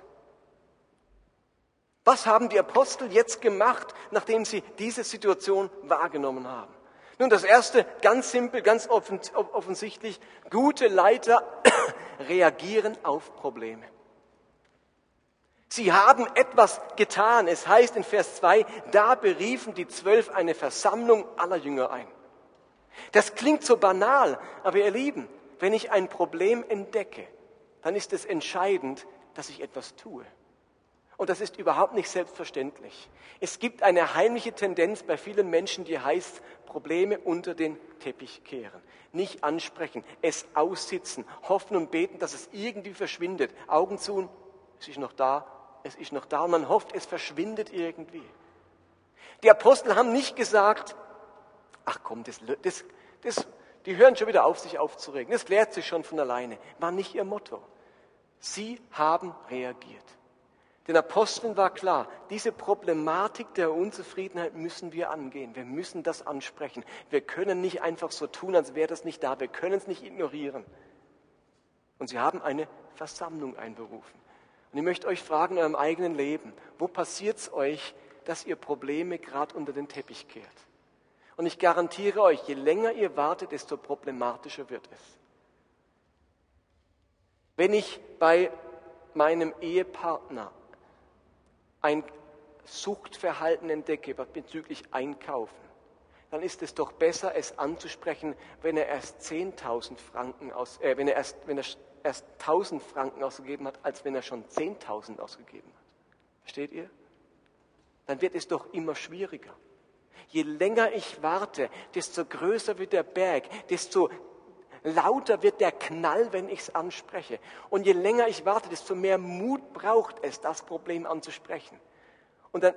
Was haben die Apostel jetzt gemacht, nachdem sie diese Situation wahrgenommen haben? Nun, das erste, ganz simpel, ganz offensichtlich, gute Leiter *coughs* reagieren auf Probleme. Sie haben etwas getan. Es heißt in Vers 2, da beriefen die Zwölf eine Versammlung aller Jünger ein. Das klingt so banal, aber ihr Lieben, wenn ich ein Problem entdecke, dann ist es entscheidend, dass ich etwas tue. Und das ist überhaupt nicht selbstverständlich. Es gibt eine heimliche Tendenz bei vielen Menschen, die heißt, Probleme unter den Teppich kehren. Nicht ansprechen, es aussitzen, hoffen und beten, dass es irgendwie verschwindet. Augen zu, es ist noch da, es ist noch da und man hofft, es verschwindet irgendwie. Die Apostel haben nicht gesagt, ach komm, das, das, das, die hören schon wieder auf, sich aufzuregen. Das klärt sich schon von alleine. War nicht ihr Motto. Sie haben reagiert. Den Aposteln war klar, diese Problematik der Unzufriedenheit müssen wir angehen. Wir müssen das ansprechen. Wir können nicht einfach so tun, als wäre das nicht da. Wir können es nicht ignorieren. Und sie haben eine Versammlung einberufen. Und ich möchte euch fragen in eurem eigenen Leben, wo passiert es euch, dass ihr Probleme gerade unter den Teppich kehrt? Und ich garantiere euch, je länger ihr wartet, desto problematischer wird es. Wenn ich bei meinem Ehepartner ein Suchtverhalten entdecke bezüglich Einkaufen, dann ist es doch besser, es anzusprechen, wenn er erst 10.000 Franken aus, äh, wenn er erst, wenn er erst 1.000 Franken ausgegeben hat, als wenn er schon 10.000 ausgegeben hat. Versteht ihr? Dann wird es doch immer schwieriger. Je länger ich warte, desto größer wird der Berg, desto lauter wird der Knall, wenn ich es anspreche. Und je länger ich warte, desto mehr Mut braucht es, das Problem anzusprechen. Und dann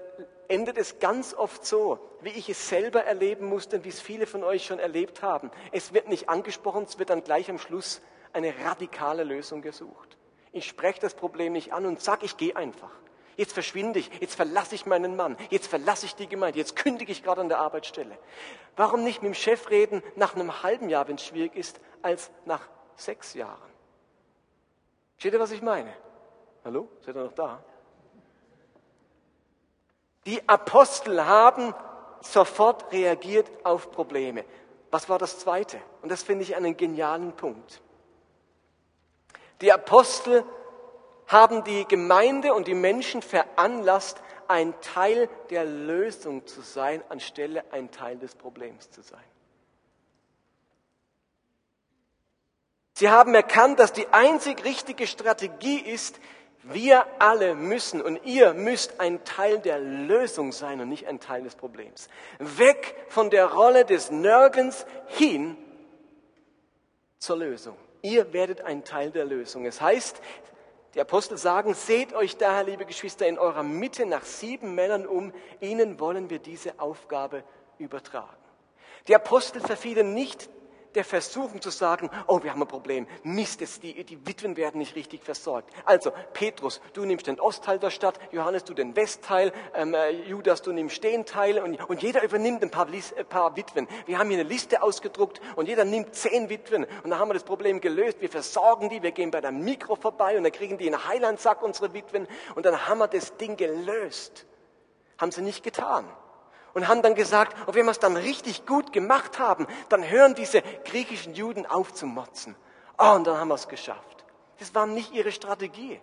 endet es ganz oft so, wie ich es selber erleben musste und wie es viele von euch schon erlebt haben. Es wird nicht angesprochen, es wird dann gleich am Schluss eine radikale Lösung gesucht. Ich spreche das Problem nicht an und sage, ich gehe einfach. Jetzt verschwinde ich, jetzt verlasse ich meinen Mann, jetzt verlasse ich die Gemeinde, jetzt kündige ich gerade an der Arbeitsstelle. Warum nicht mit dem Chef reden nach einem halben Jahr, wenn es schwierig ist, als nach sechs Jahren? Steht ihr, was ich meine? Hallo? Seid ihr noch da? Die Apostel haben sofort reagiert auf Probleme. Was war das Zweite? Und das finde ich einen genialen Punkt. Die Apostel haben die Gemeinde und die Menschen veranlasst, ein Teil der Lösung zu sein, anstelle ein Teil des Problems zu sein. Sie haben erkannt, dass die einzig richtige Strategie ist, wir alle müssen und ihr müsst ein Teil der Lösung sein und nicht ein Teil des Problems. Weg von der Rolle des Nirgends hin zur Lösung. Ihr werdet ein Teil der Lösung. Es heißt, die Apostel sagen, seht euch daher, liebe Geschwister, in eurer Mitte nach sieben Männern um, ihnen wollen wir diese Aufgabe übertragen. Die Apostel verfielen nicht der Versuchung zu sagen, oh, wir haben ein Problem, Mist, es, die, die Witwen werden nicht richtig versorgt. Also, Petrus, du nimmst den Ostteil der Stadt, Johannes, du den Westteil, ähm, äh, Judas, du nimmst Stehenteile und, und jeder übernimmt ein paar, ein paar Witwen. Wir haben hier eine Liste ausgedruckt und jeder nimmt zehn Witwen und dann haben wir das Problem gelöst. Wir versorgen die, wir gehen bei der Mikro vorbei und dann kriegen die einen Heilandsack, unsere Witwen, und dann haben wir das Ding gelöst. Haben sie nicht getan und haben dann gesagt, und wenn wir es dann richtig gut gemacht haben, dann hören diese griechischen Juden auf zu motzen. Oh, und dann haben wir es geschafft. Das war nicht ihre Strategie,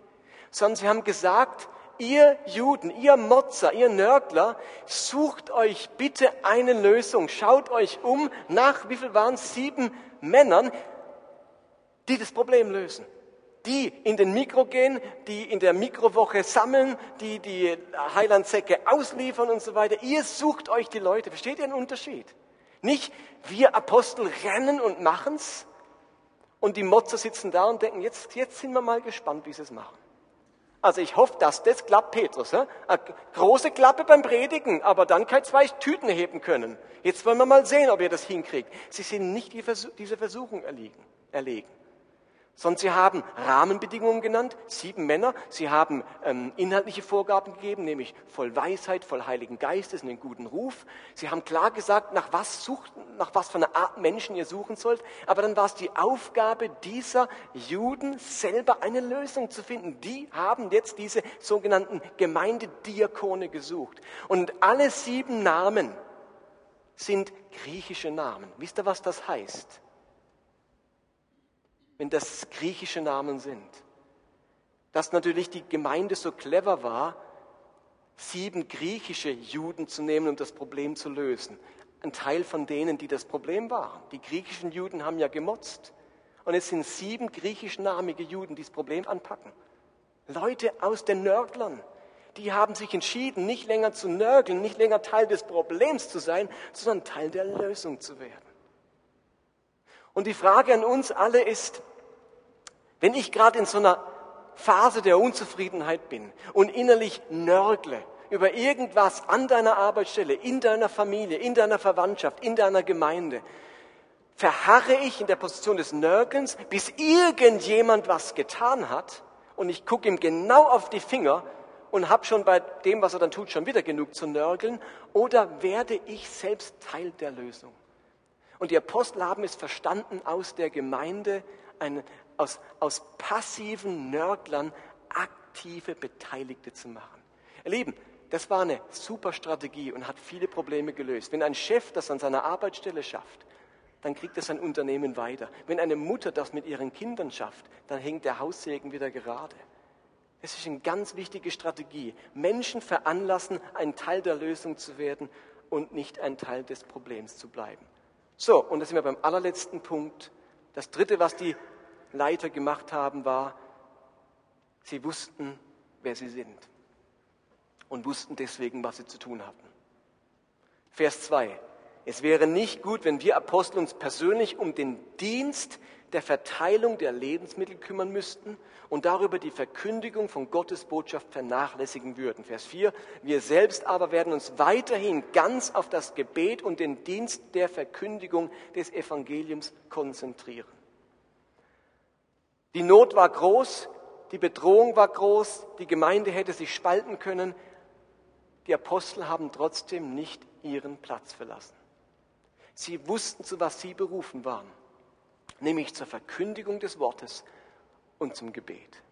sondern sie haben gesagt, ihr Juden, ihr Motzer, ihr Nörgler, sucht euch bitte eine Lösung. Schaut euch um nach, wie viel waren es? Sieben Männern, die das Problem lösen die in den Mikro gehen, die in der Mikrowoche sammeln, die die Heilandsäcke ausliefern und so weiter. Ihr sucht euch die Leute. Versteht ihr den Unterschied? Nicht wir Apostel rennen und machen's und die Motzer sitzen da und denken, jetzt, jetzt sind wir mal gespannt, wie sie es machen. Also ich hoffe, dass das klappt, Petrus. Eine große Klappe beim Predigen, aber dann ich zwei Tüten heben können. Jetzt wollen wir mal sehen, ob ihr das hinkriegt. Sie sind nicht dieser Versuchung erlegen, erlegen sondern sie haben Rahmenbedingungen genannt, sieben Männer, sie haben ähm, inhaltliche Vorgaben gegeben, nämlich voll Weisheit, voll Heiligen Geistes, einen guten Ruf. Sie haben klar gesagt, nach was, sucht, nach was für einer Art Menschen ihr suchen sollt, aber dann war es die Aufgabe dieser Juden, selber eine Lösung zu finden. Die haben jetzt diese sogenannten Gemeindediakone gesucht. Und alle sieben Namen sind griechische Namen. Wisst ihr, was das heißt? Wenn das griechische Namen sind. Dass natürlich die Gemeinde so clever war, sieben griechische Juden zu nehmen, um das Problem zu lösen. Ein Teil von denen, die das Problem waren. Die griechischen Juden haben ja gemotzt. Und es sind sieben griechischnamige Juden, die das Problem anpacken. Leute aus den Nörglern, die haben sich entschieden, nicht länger zu nörgeln, nicht länger Teil des Problems zu sein, sondern Teil der Lösung zu werden. Und die Frage an uns alle ist, wenn ich gerade in so einer Phase der Unzufriedenheit bin und innerlich nörgle über irgendwas an deiner Arbeitsstelle, in deiner Familie, in deiner Verwandtschaft, in deiner Gemeinde, verharre ich in der Position des Nörgelns, bis irgendjemand was getan hat und ich gucke ihm genau auf die Finger und habe schon bei dem, was er dann tut, schon wieder genug zu nörgeln, oder werde ich selbst Teil der Lösung? Und die Apostel haben es verstanden, aus der Gemeinde ein, aus, aus passiven Nörglern aktive Beteiligte zu machen. Ihr Lieben, das war eine super Strategie und hat viele Probleme gelöst. Wenn ein Chef das an seiner Arbeitsstelle schafft, dann kriegt er sein Unternehmen weiter. Wenn eine Mutter das mit ihren Kindern schafft, dann hängt der Haussegen wieder gerade. Es ist eine ganz wichtige Strategie. Menschen veranlassen, ein Teil der Lösung zu werden und nicht ein Teil des Problems zu bleiben. So, und da sind wir beim allerletzten Punkt. Das dritte, was die Leiter gemacht haben, war, sie wussten, wer sie sind und wussten deswegen, was sie zu tun hatten. Vers 2. Es wäre nicht gut, wenn wir Apostel uns persönlich um den Dienst der Verteilung der Lebensmittel kümmern müssten und darüber die Verkündigung von Gottes Botschaft vernachlässigen würden. Vers 4. Wir selbst aber werden uns weiterhin ganz auf das Gebet und den Dienst der Verkündigung des Evangeliums konzentrieren. Die Not war groß, die Bedrohung war groß, die Gemeinde hätte sich spalten können. Die Apostel haben trotzdem nicht ihren Platz verlassen. Sie wussten, zu was sie berufen waren, nämlich zur Verkündigung des Wortes und zum Gebet.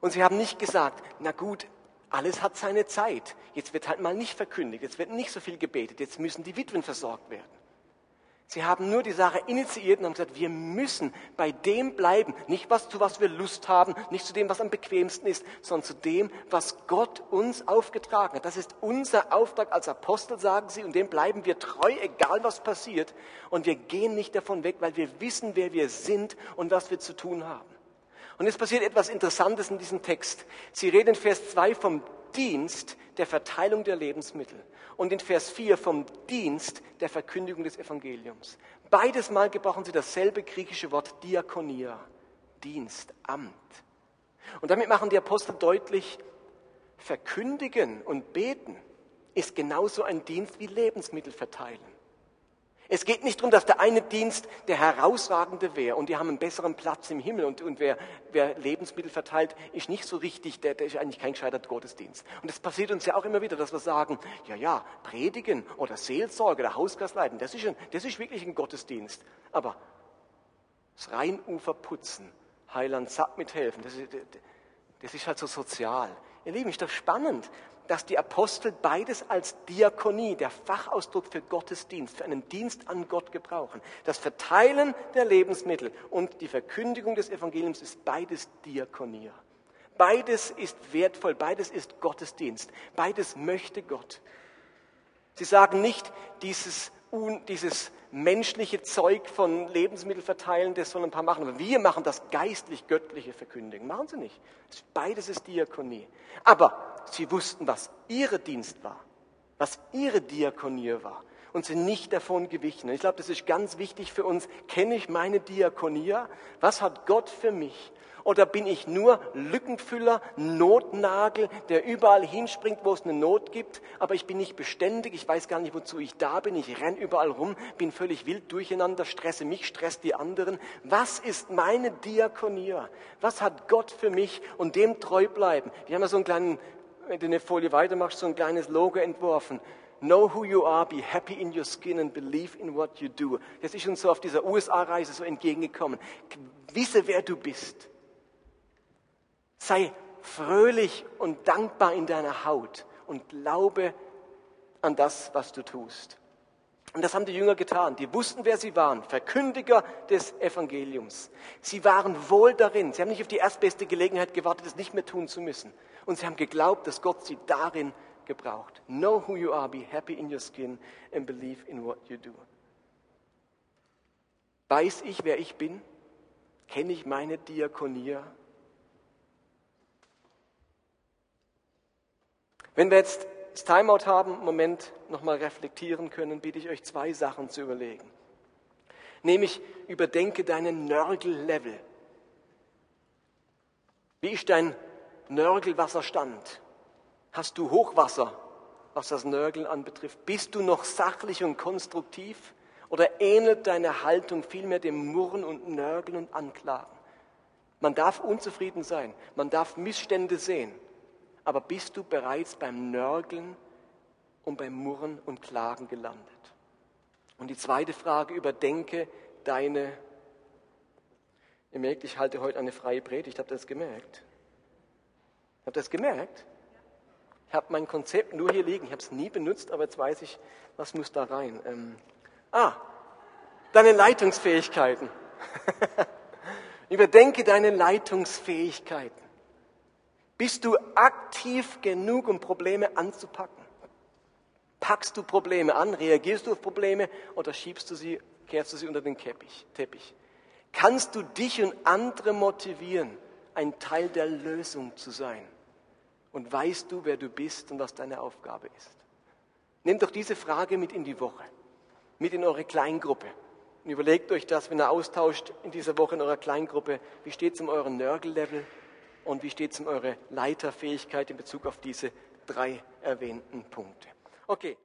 Und sie haben nicht gesagt, na gut, alles hat seine Zeit. Jetzt wird halt mal nicht verkündigt, jetzt wird nicht so viel gebetet, jetzt müssen die Witwen versorgt werden. Sie haben nur die Sache initiiert und haben gesagt, wir müssen bei dem bleiben. Nicht was, zu was wir Lust haben, nicht zu dem, was am bequemsten ist, sondern zu dem, was Gott uns aufgetragen hat. Das ist unser Auftrag als Apostel, sagen sie, und dem bleiben wir treu, egal was passiert. Und wir gehen nicht davon weg, weil wir wissen, wer wir sind und was wir zu tun haben. Und es passiert etwas Interessantes in diesem Text. Sie reden in Vers 2 vom Dienst der Verteilung der Lebensmittel und in Vers 4 vom Dienst der Verkündigung des Evangeliums. Beides Mal gebrauchen sie dasselbe griechische Wort Diakonia, Dienst, Amt. Und damit machen die Apostel deutlich, verkündigen und beten ist genauso ein Dienst wie Lebensmittel verteilen. Es geht nicht darum, dass der eine Dienst der herausragende wäre und die haben einen besseren Platz im Himmel und, und wer, wer, Lebensmittel verteilt, ist nicht so richtig, der, der ist eigentlich kein gescheiter Gottesdienst. Und es passiert uns ja auch immer wieder, dass wir sagen, ja, ja, predigen oder Seelsorge oder Hausgastleiten, das ist, ein, das ist wirklich ein Gottesdienst. Aber das Rheinufer putzen, Heiland Sack mithelfen, das ist, das ist halt so sozial. Ihr Lieben, ist doch spannend dass die Apostel beides als Diakonie, der Fachausdruck für Gottesdienst, für einen Dienst an Gott gebrauchen. Das Verteilen der Lebensmittel und die Verkündigung des Evangeliums ist beides Diakonie. Beides ist wertvoll, beides ist Gottesdienst, beides möchte Gott. Sie sagen nicht, dieses, dieses menschliche Zeug von Lebensmittel verteilen, das sollen ein paar machen. Aber wir machen das geistlich-göttliche Verkündigen. Machen sie nicht. Beides ist Diakonie. Aber sie wussten, was ihre Dienst war, was ihre Diakonie war und sind nicht davon gewichen. ich glaube, das ist ganz wichtig für uns. Kenne ich meine Diakonie? Was hat Gott für mich? Oder bin ich nur Lückenfüller, Notnagel, der überall hinspringt, wo es eine Not gibt, aber ich bin nicht beständig, ich weiß gar nicht, wozu ich da bin, ich renne überall rum, bin völlig wild durcheinander, stresse mich, stresse die anderen. Was ist meine Diakonie? Was hat Gott für mich und dem treu bleiben? Wir haben ja so einen kleinen wenn du eine Folie weitermachst, so ein kleines Logo entworfen. Know who you are, be happy in your skin and believe in what you do. Das ist uns so auf dieser USA-Reise so entgegengekommen. Wisse, wer du bist. Sei fröhlich und dankbar in deiner Haut und glaube an das, was du tust. Und das haben die Jünger getan. Die wussten, wer sie waren. Verkündiger des Evangeliums. Sie waren wohl darin. Sie haben nicht auf die erstbeste Gelegenheit gewartet, es nicht mehr tun zu müssen. Und sie haben geglaubt, dass Gott sie darin gebraucht. Know who you are, be happy in your skin and believe in what you do. Weiß ich, wer ich bin? Kenne ich meine Diakonie? Wenn wir jetzt das Timeout haben, einen Moment nochmal reflektieren können, bitte ich euch zwei Sachen zu überlegen. Nämlich überdenke deinen Nörgel-Level. Wie ist dein Nörgelwasserstand? Hast du Hochwasser, was das Nörgeln anbetrifft? Bist du noch sachlich und konstruktiv? Oder ähnelt deine Haltung vielmehr dem Murren und Nörgeln und Anklagen? Man darf unzufrieden sein, man darf Missstände sehen, aber bist du bereits beim Nörgeln und beim Murren und Klagen gelandet? Und die zweite Frage, überdenke deine, ihr merkt, ich halte heute eine freie Predigt, habt ihr das gemerkt? Habt ihr das gemerkt? Ich habe mein Konzept nur hier liegen. Ich habe es nie benutzt, aber jetzt weiß ich, was muss da rein. Ähm, ah, deine Leitungsfähigkeiten. *laughs* Überdenke deine Leitungsfähigkeiten. Bist du aktiv genug, um Probleme anzupacken? Packst du Probleme an? Reagierst du auf Probleme oder schiebst du sie, kehrst du sie unter den Teppich? Kannst du dich und andere motivieren, ein Teil der Lösung zu sein? Und weißt du, wer du bist und was deine Aufgabe ist? Nehmt doch diese Frage mit in die Woche, mit in eure Kleingruppe. Und überlegt euch das, wenn ihr austauscht in dieser Woche in eurer Kleingruppe, wie steht es um euren Nörgellevel und wie steht es um eure Leiterfähigkeit in Bezug auf diese drei erwähnten Punkte. Okay.